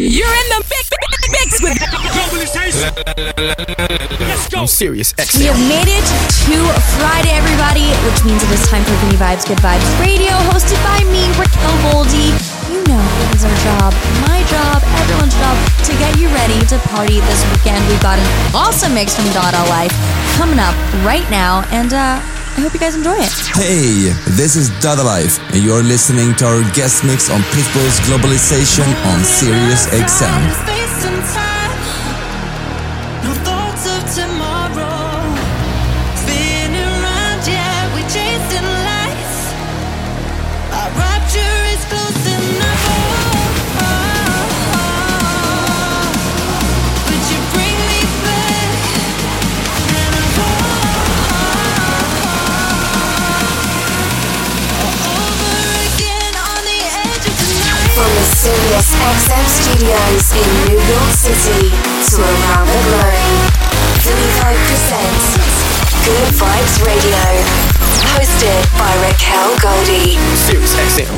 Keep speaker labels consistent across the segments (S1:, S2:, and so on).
S1: You're in the mix, mix with
S2: I'm serious.
S3: We have made it to Friday, everybody, which means it is time for Vinny Vibes Good Vibes Radio, hosted by me, Raquel Goldie. You know it is our job, my job, everyone's job, to get you ready to party this weekend. We've got an awesome mix from Dada Life coming up right now, and uh, I hope you guys enjoy it.
S4: Hey, this is Dada Life, and you're listening to our guest mix on Pitbull's Globalization on Sirius XM.
S5: XM studios in New York City to around the globe, Vinny presents Good Vibes Radio, hosted by Raquel Goldie.
S2: Sirius XM.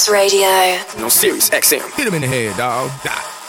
S5: Vibes Radio.
S2: No Sirius XM.
S6: Hit him in the head, dog.
S2: Die.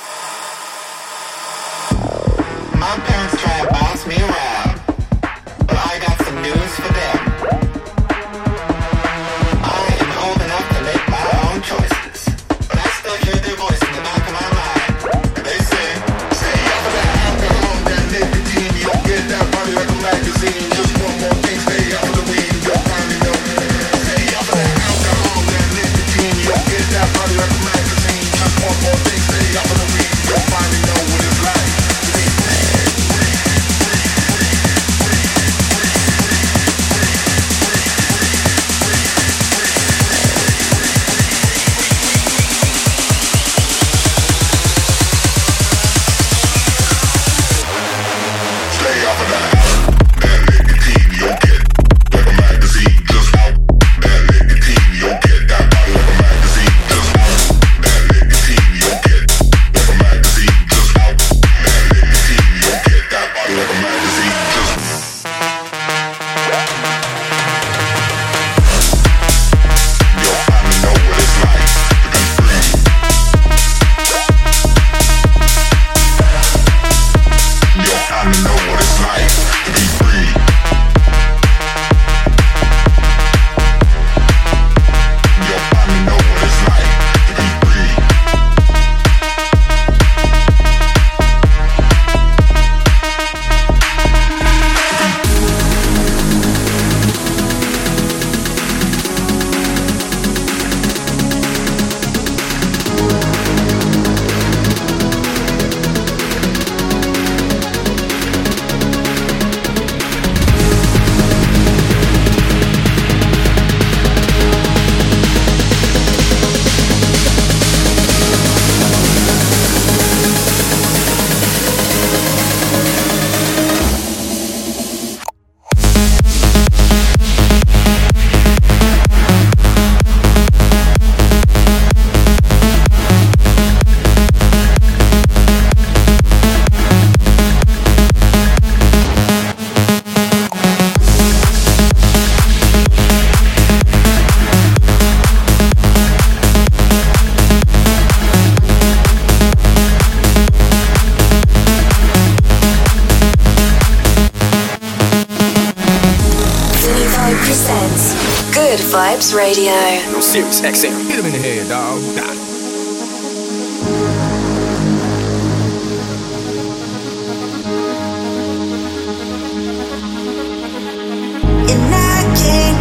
S2: X XM.
S6: Hit him in the head, dog.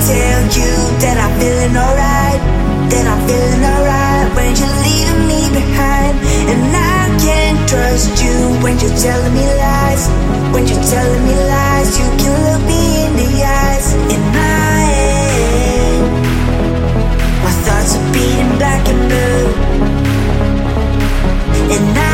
S7: Tell you that I'm feeling alright, that I'm feeling alright when you're leaving me behind. And I can't trust you when you're telling me lies, when you're telling me lies. You can look me in the eyes, and I. black and blue. And I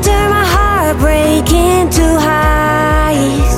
S8: turn my heartbreak into highs.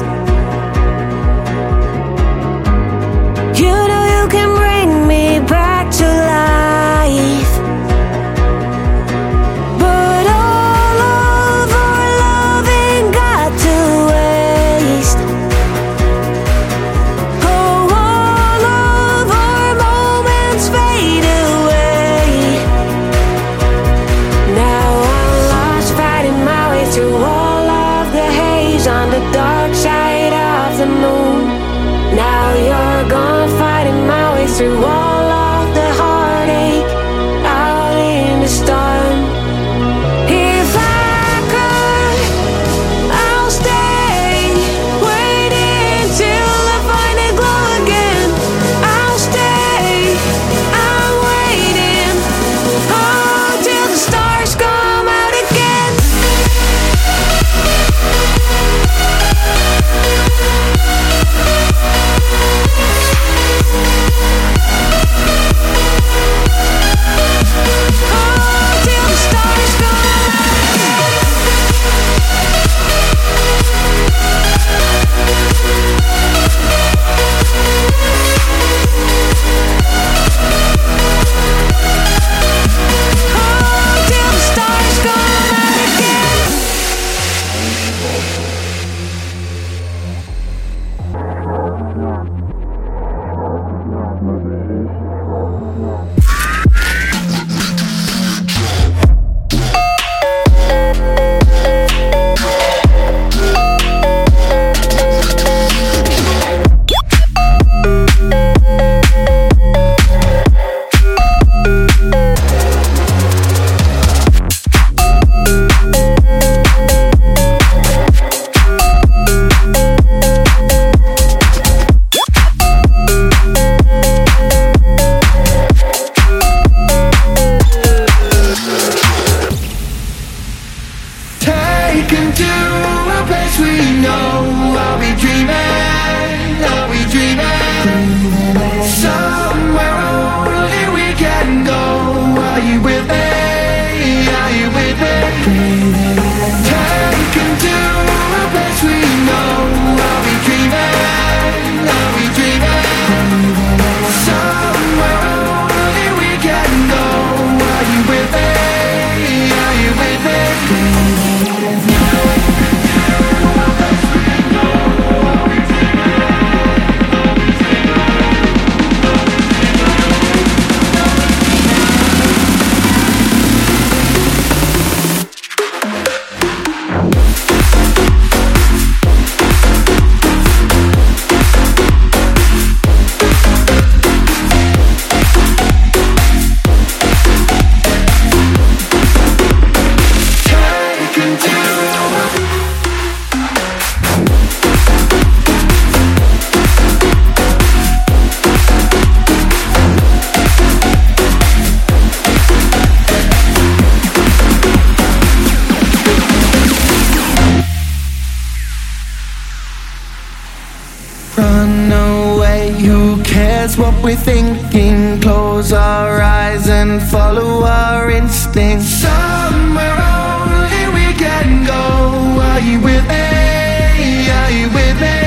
S9: Eyes and follow our instincts. Somewhere only we can go. Are you with me? Are you with me?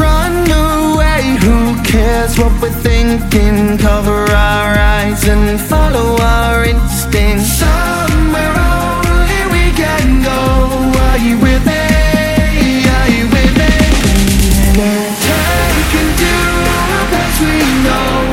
S9: Run away, who cares what we're thinking? Cover our eyes and follow our instincts. Somewhere only we can go. Are you with me? Are you with me? Take and do best we know.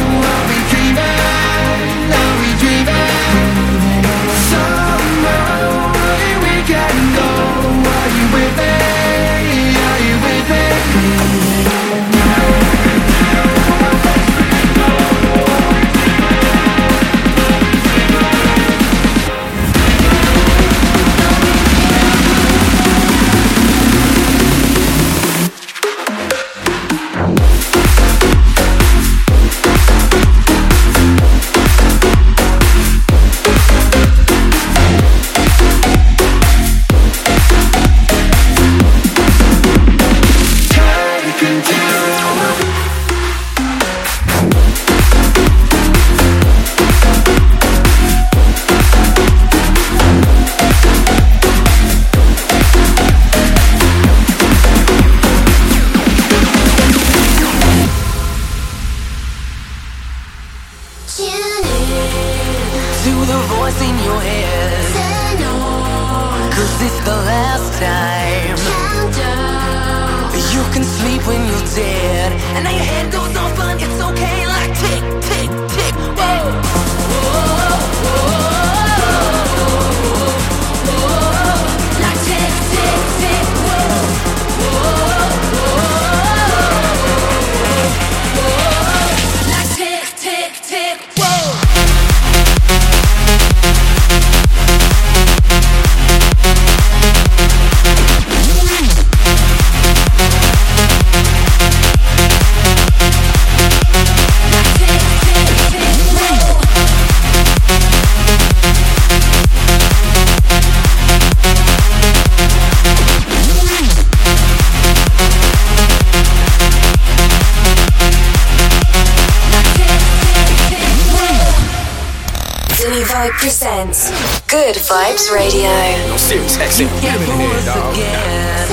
S5: Presents Good Vibes Radio.
S10: On Sirius XM.
S4: Yeah,
S6: in here, dog.
S4: again.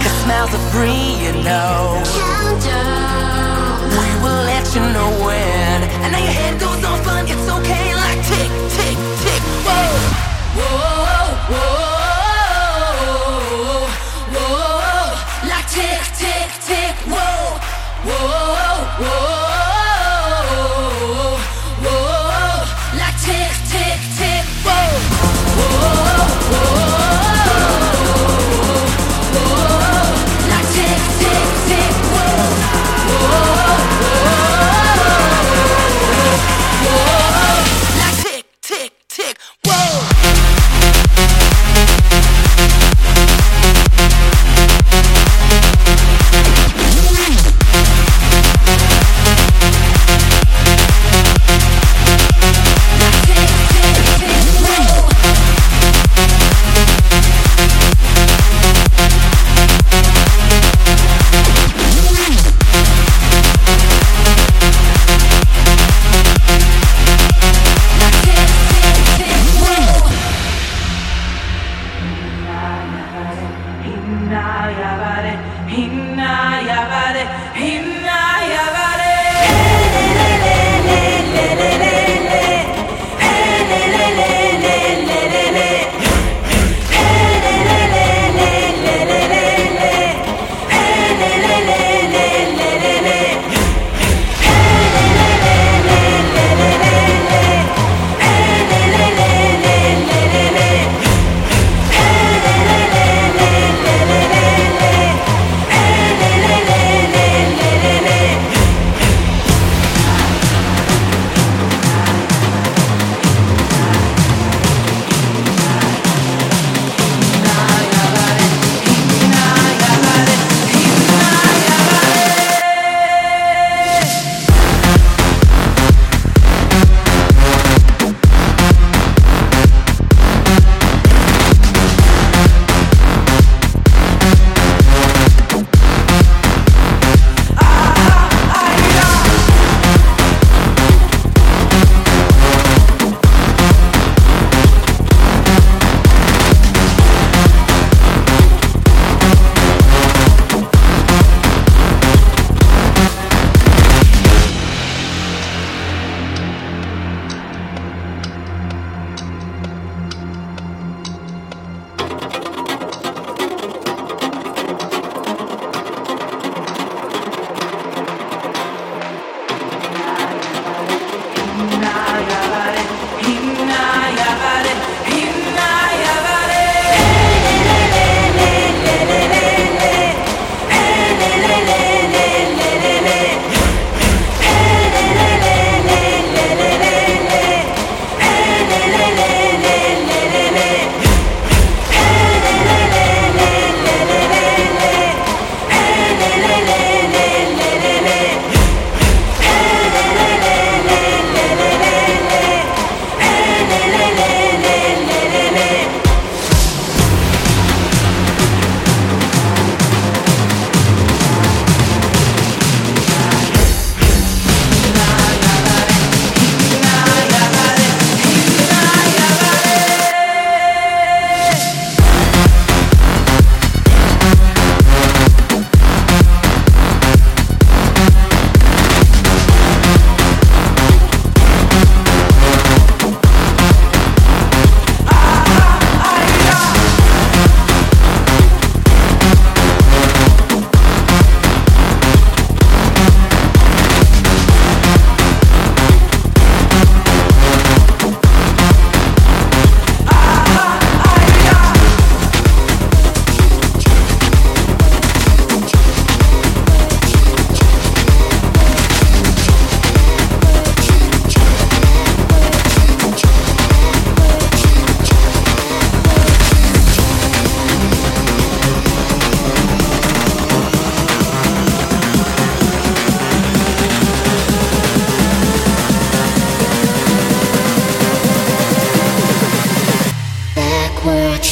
S4: Cause smiles are free, you know.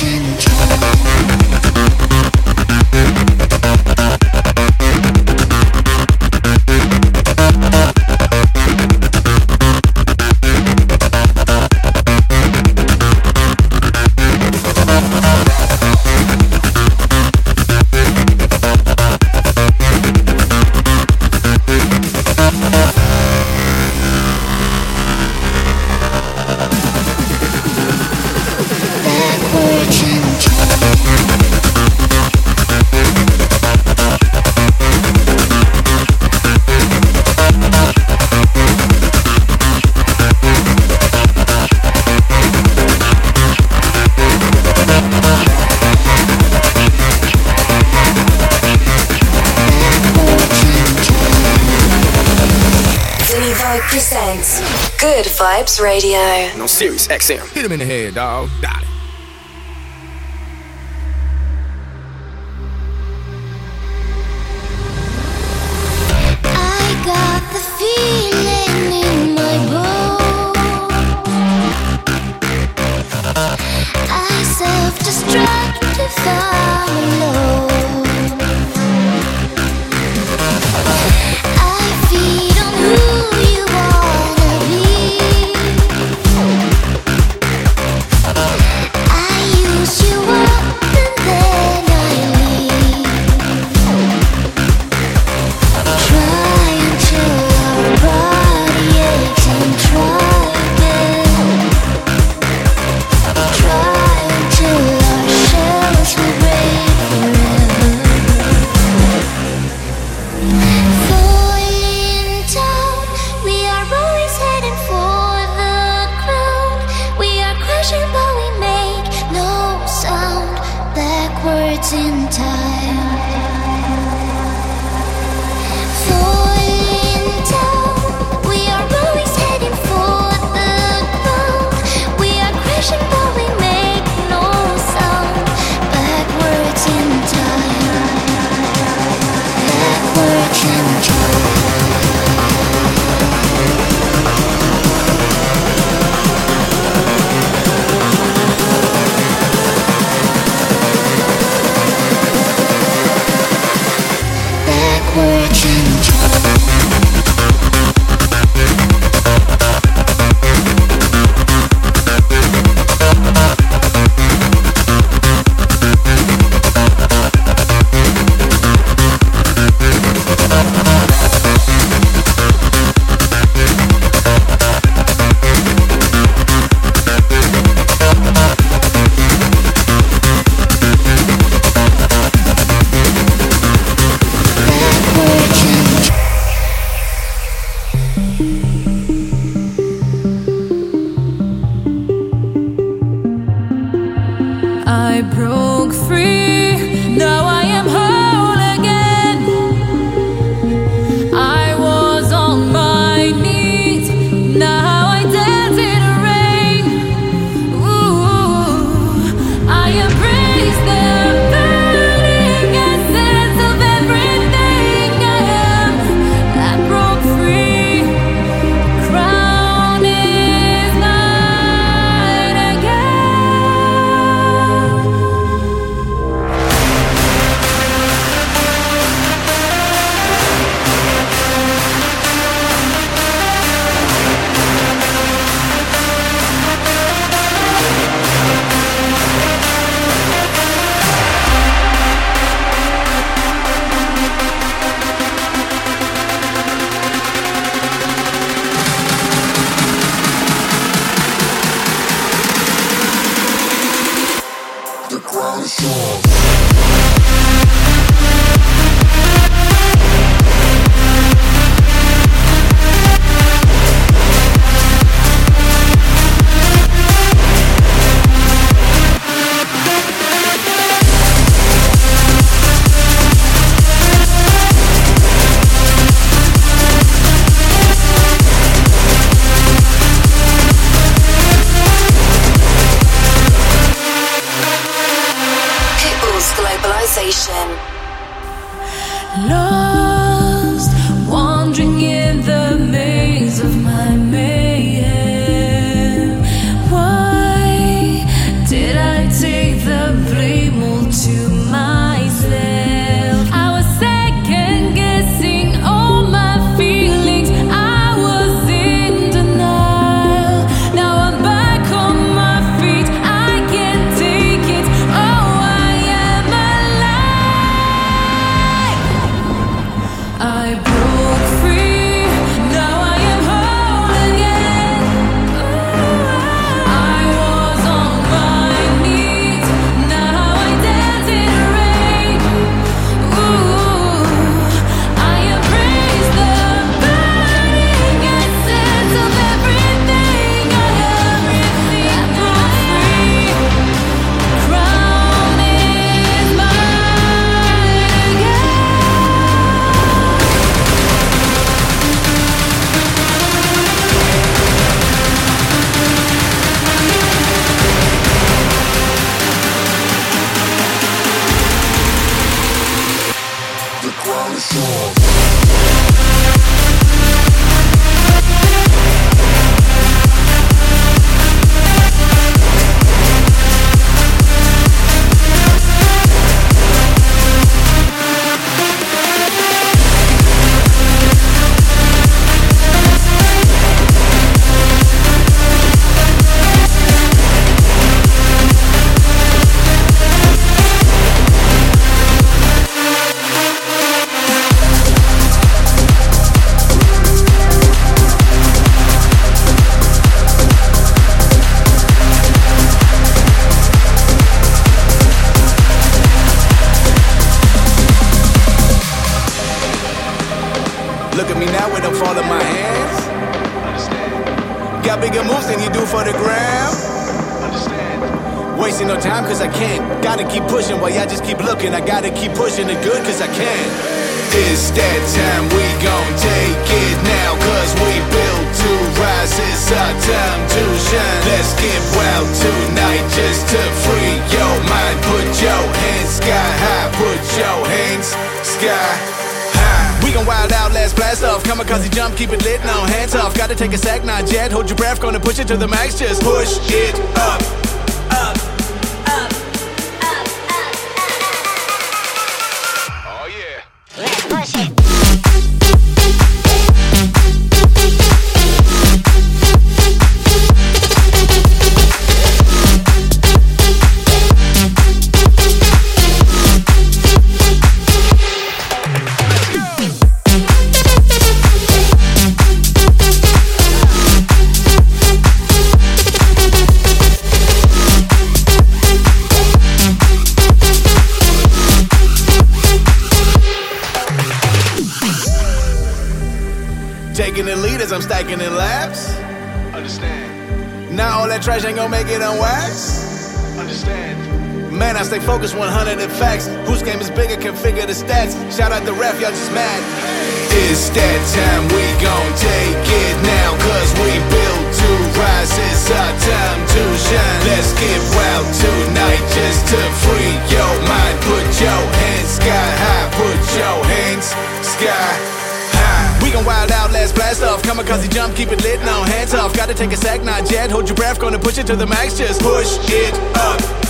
S5: Vibes Radio.
S2: On Sirius XM.
S11: Hit him in the head, dog. Got it.
S12: Wild out, last blast off. Kamikaze jump, keep it lit No Hands off, gotta take a sack. now. Jet, hold your breath, gonna push it to the max. Just push it up. stay focused 100 in facts. Whose game is bigger? Can figure the stats. Shout out the ref, y'all just mad. It's that time we gon' take it now, cause we built to rise. It's our time to shine. Let's get wild tonight just to free your mind. Put your hands sky high, put your hands sky high. We gon' wild out, last blast off. Kamikaze jump, keep it lit, no hands off. Gotta take a sec, not jet. Hold your breath, gonna push it to the max, just push it up.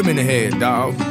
S13: Him in the head, dog.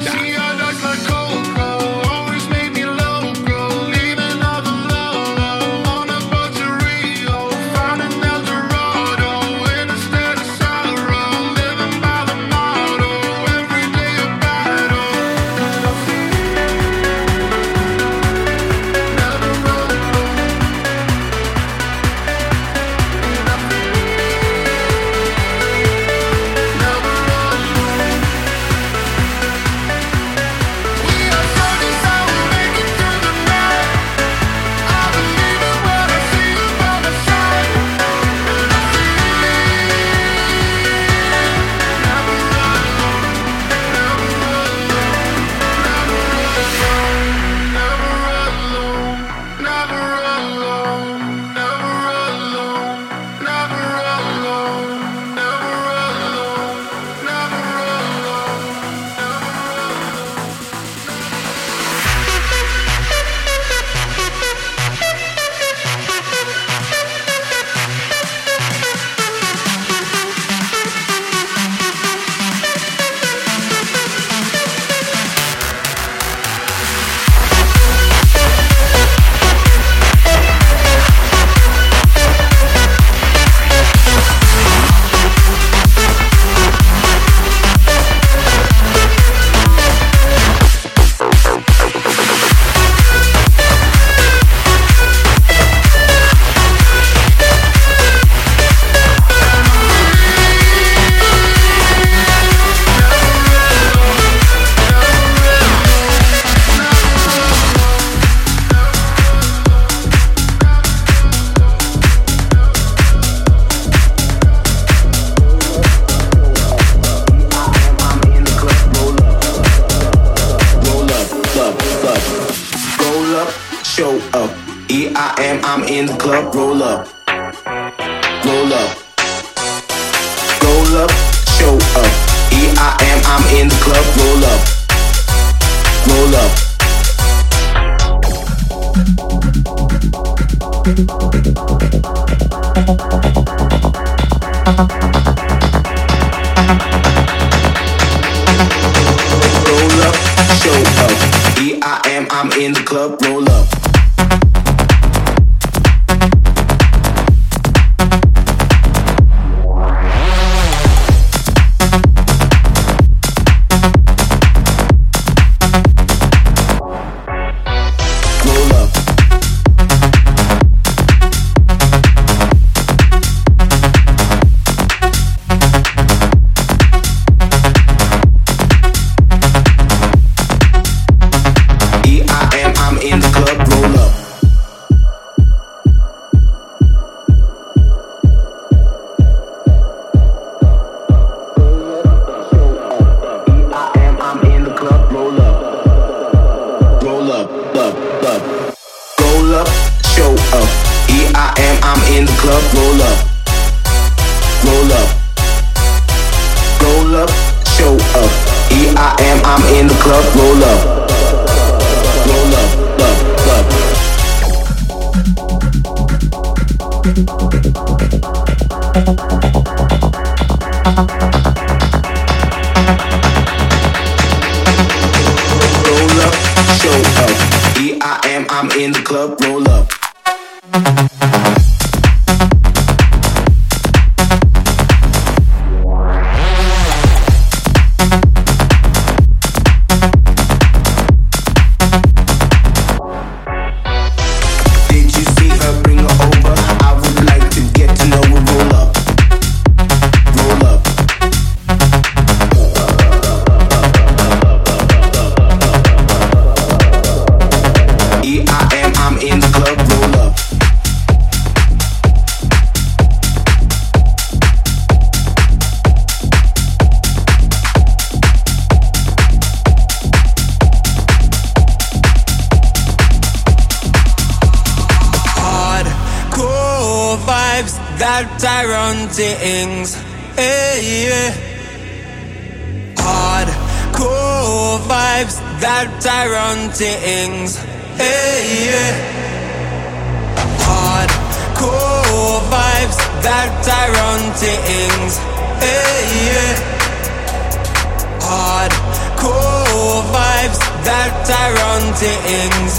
S14: that tyrant things. Hey, yeah. Hardcore vibes that tyrant things. Hey, yeah. Hardcore vibes that tyrant things.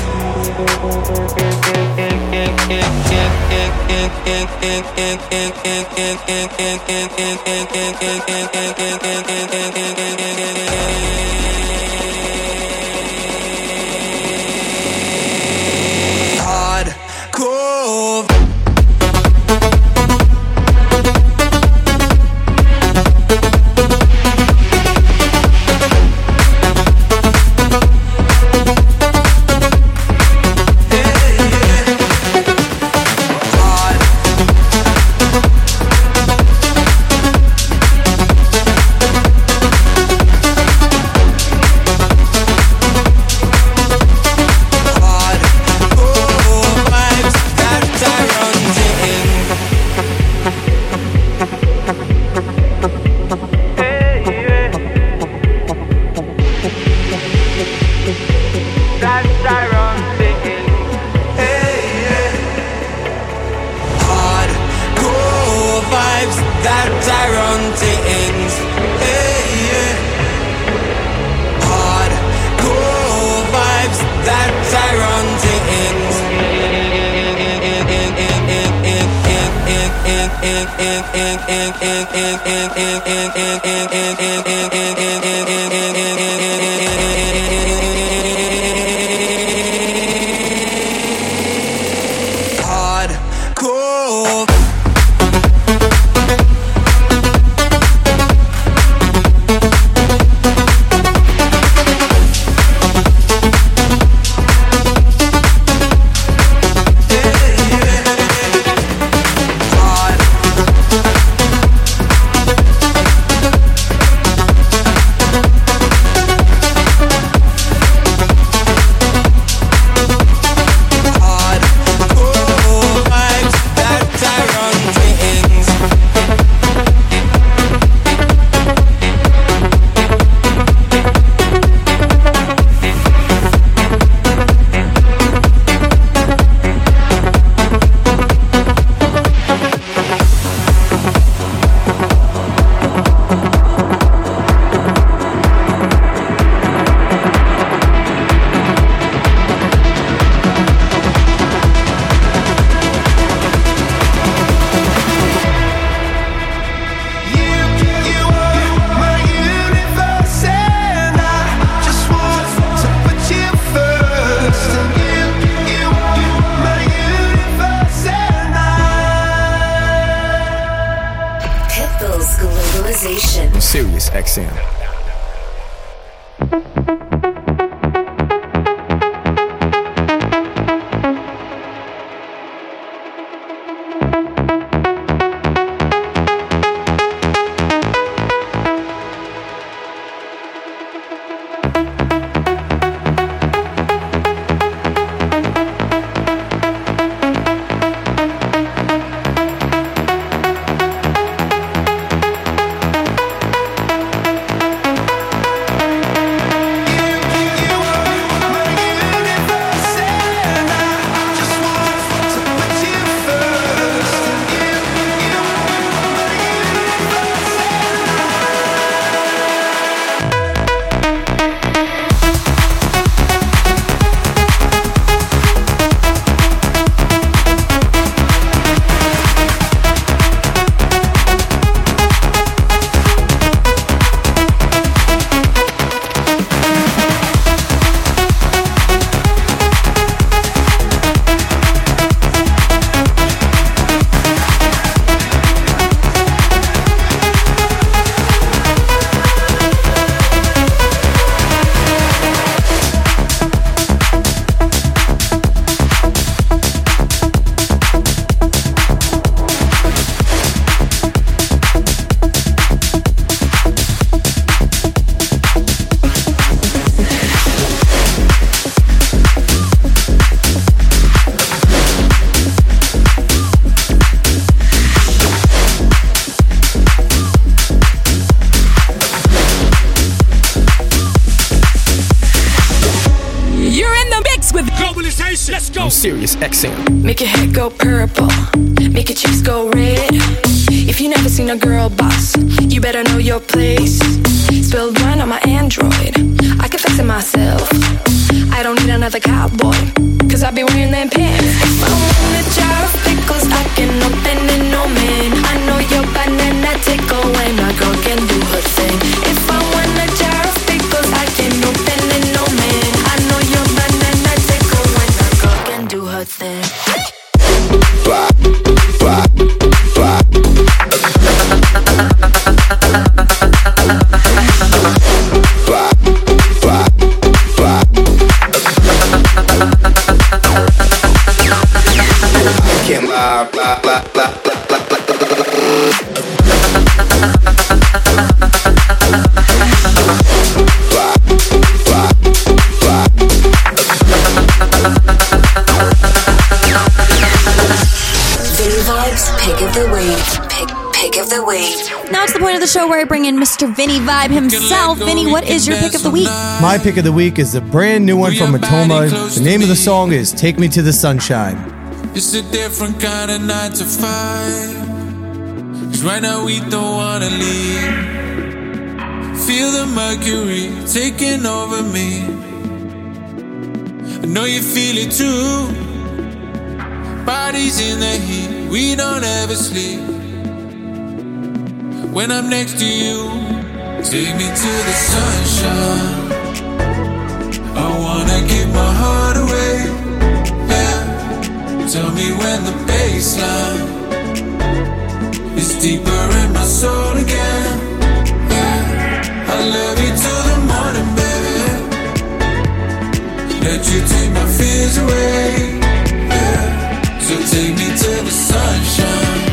S10: XM.
S15: Make your head go purple, make your cheeks go red. If you never seen a girl boss, you better know your place. Spilled wine on my Android, I can fix it myself. I don't need another cowboy, cause I be wearing them pants. If I want a jar of pickles, I can open it, no man. I know your banana tickle when my girl can do her thing. Of
S5: the
S3: show where I bring in Mr. Vinny Vibe himself. Vinny, what is your pick of the week?
S16: My pick of the week is a brand new one from Matoma. The name of the song is Take Me to the Sunshine.
S17: It's a different kind of nine to five. Cause right now we don't wanna leave. Feel the mercury taking over me. I know you feel it too. Bodies in the heat, we don't ever sleep. When I'm next to you, take me to the sunshine. I wanna give my heart away. Yeah. Tell me when the baseline is deeper in my soul again. Yeah. I love you till the morning, baby. Let you take my fears away. Yeah. So take me to the sunshine.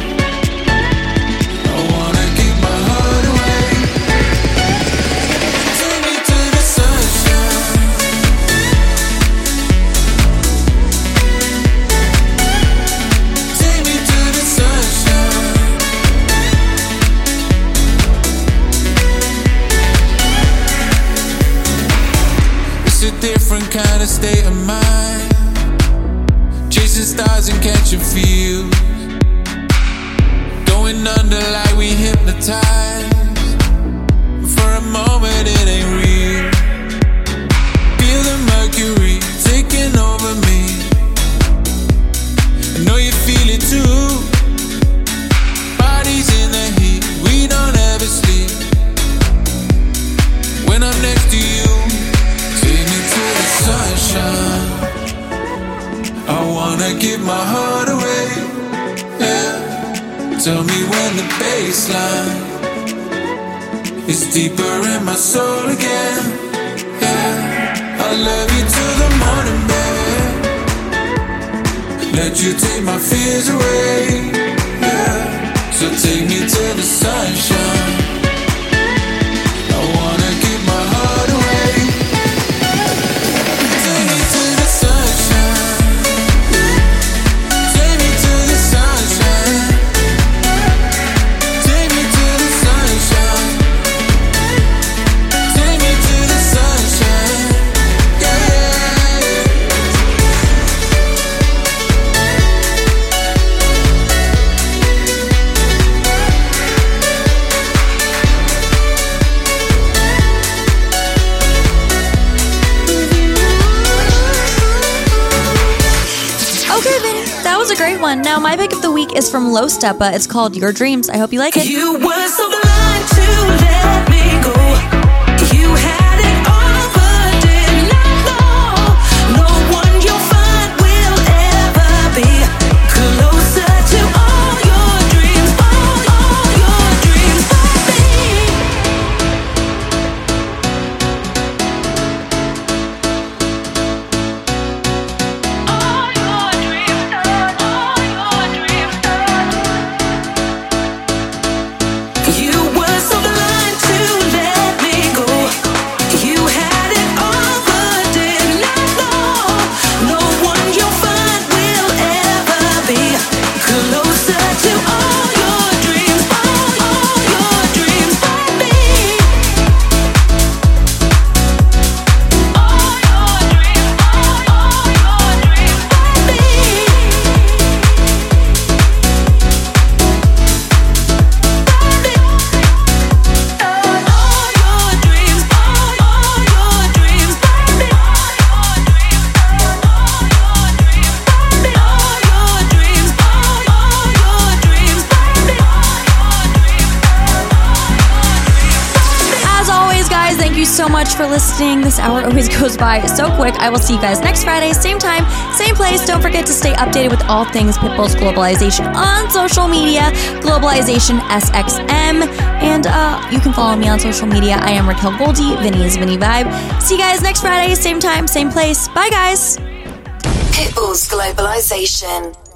S17: Is
S3: from Low Steppa. It's called Your Dreams. I hope you like it.
S8: You were so blind to let me go.
S3: Listening. This hour always goes by so quick. I will see you guys next Friday, same time, same place. Don't forget to stay updated with all things Pitbull's Globalization on social media, Globalization SXM. And uh, you can follow me on social media. I am Raquel Goldie. Vinny is Vinny Vibe. See you guys next Friday, same time, same place. Bye, guys.
S5: Pitbull's Globalization.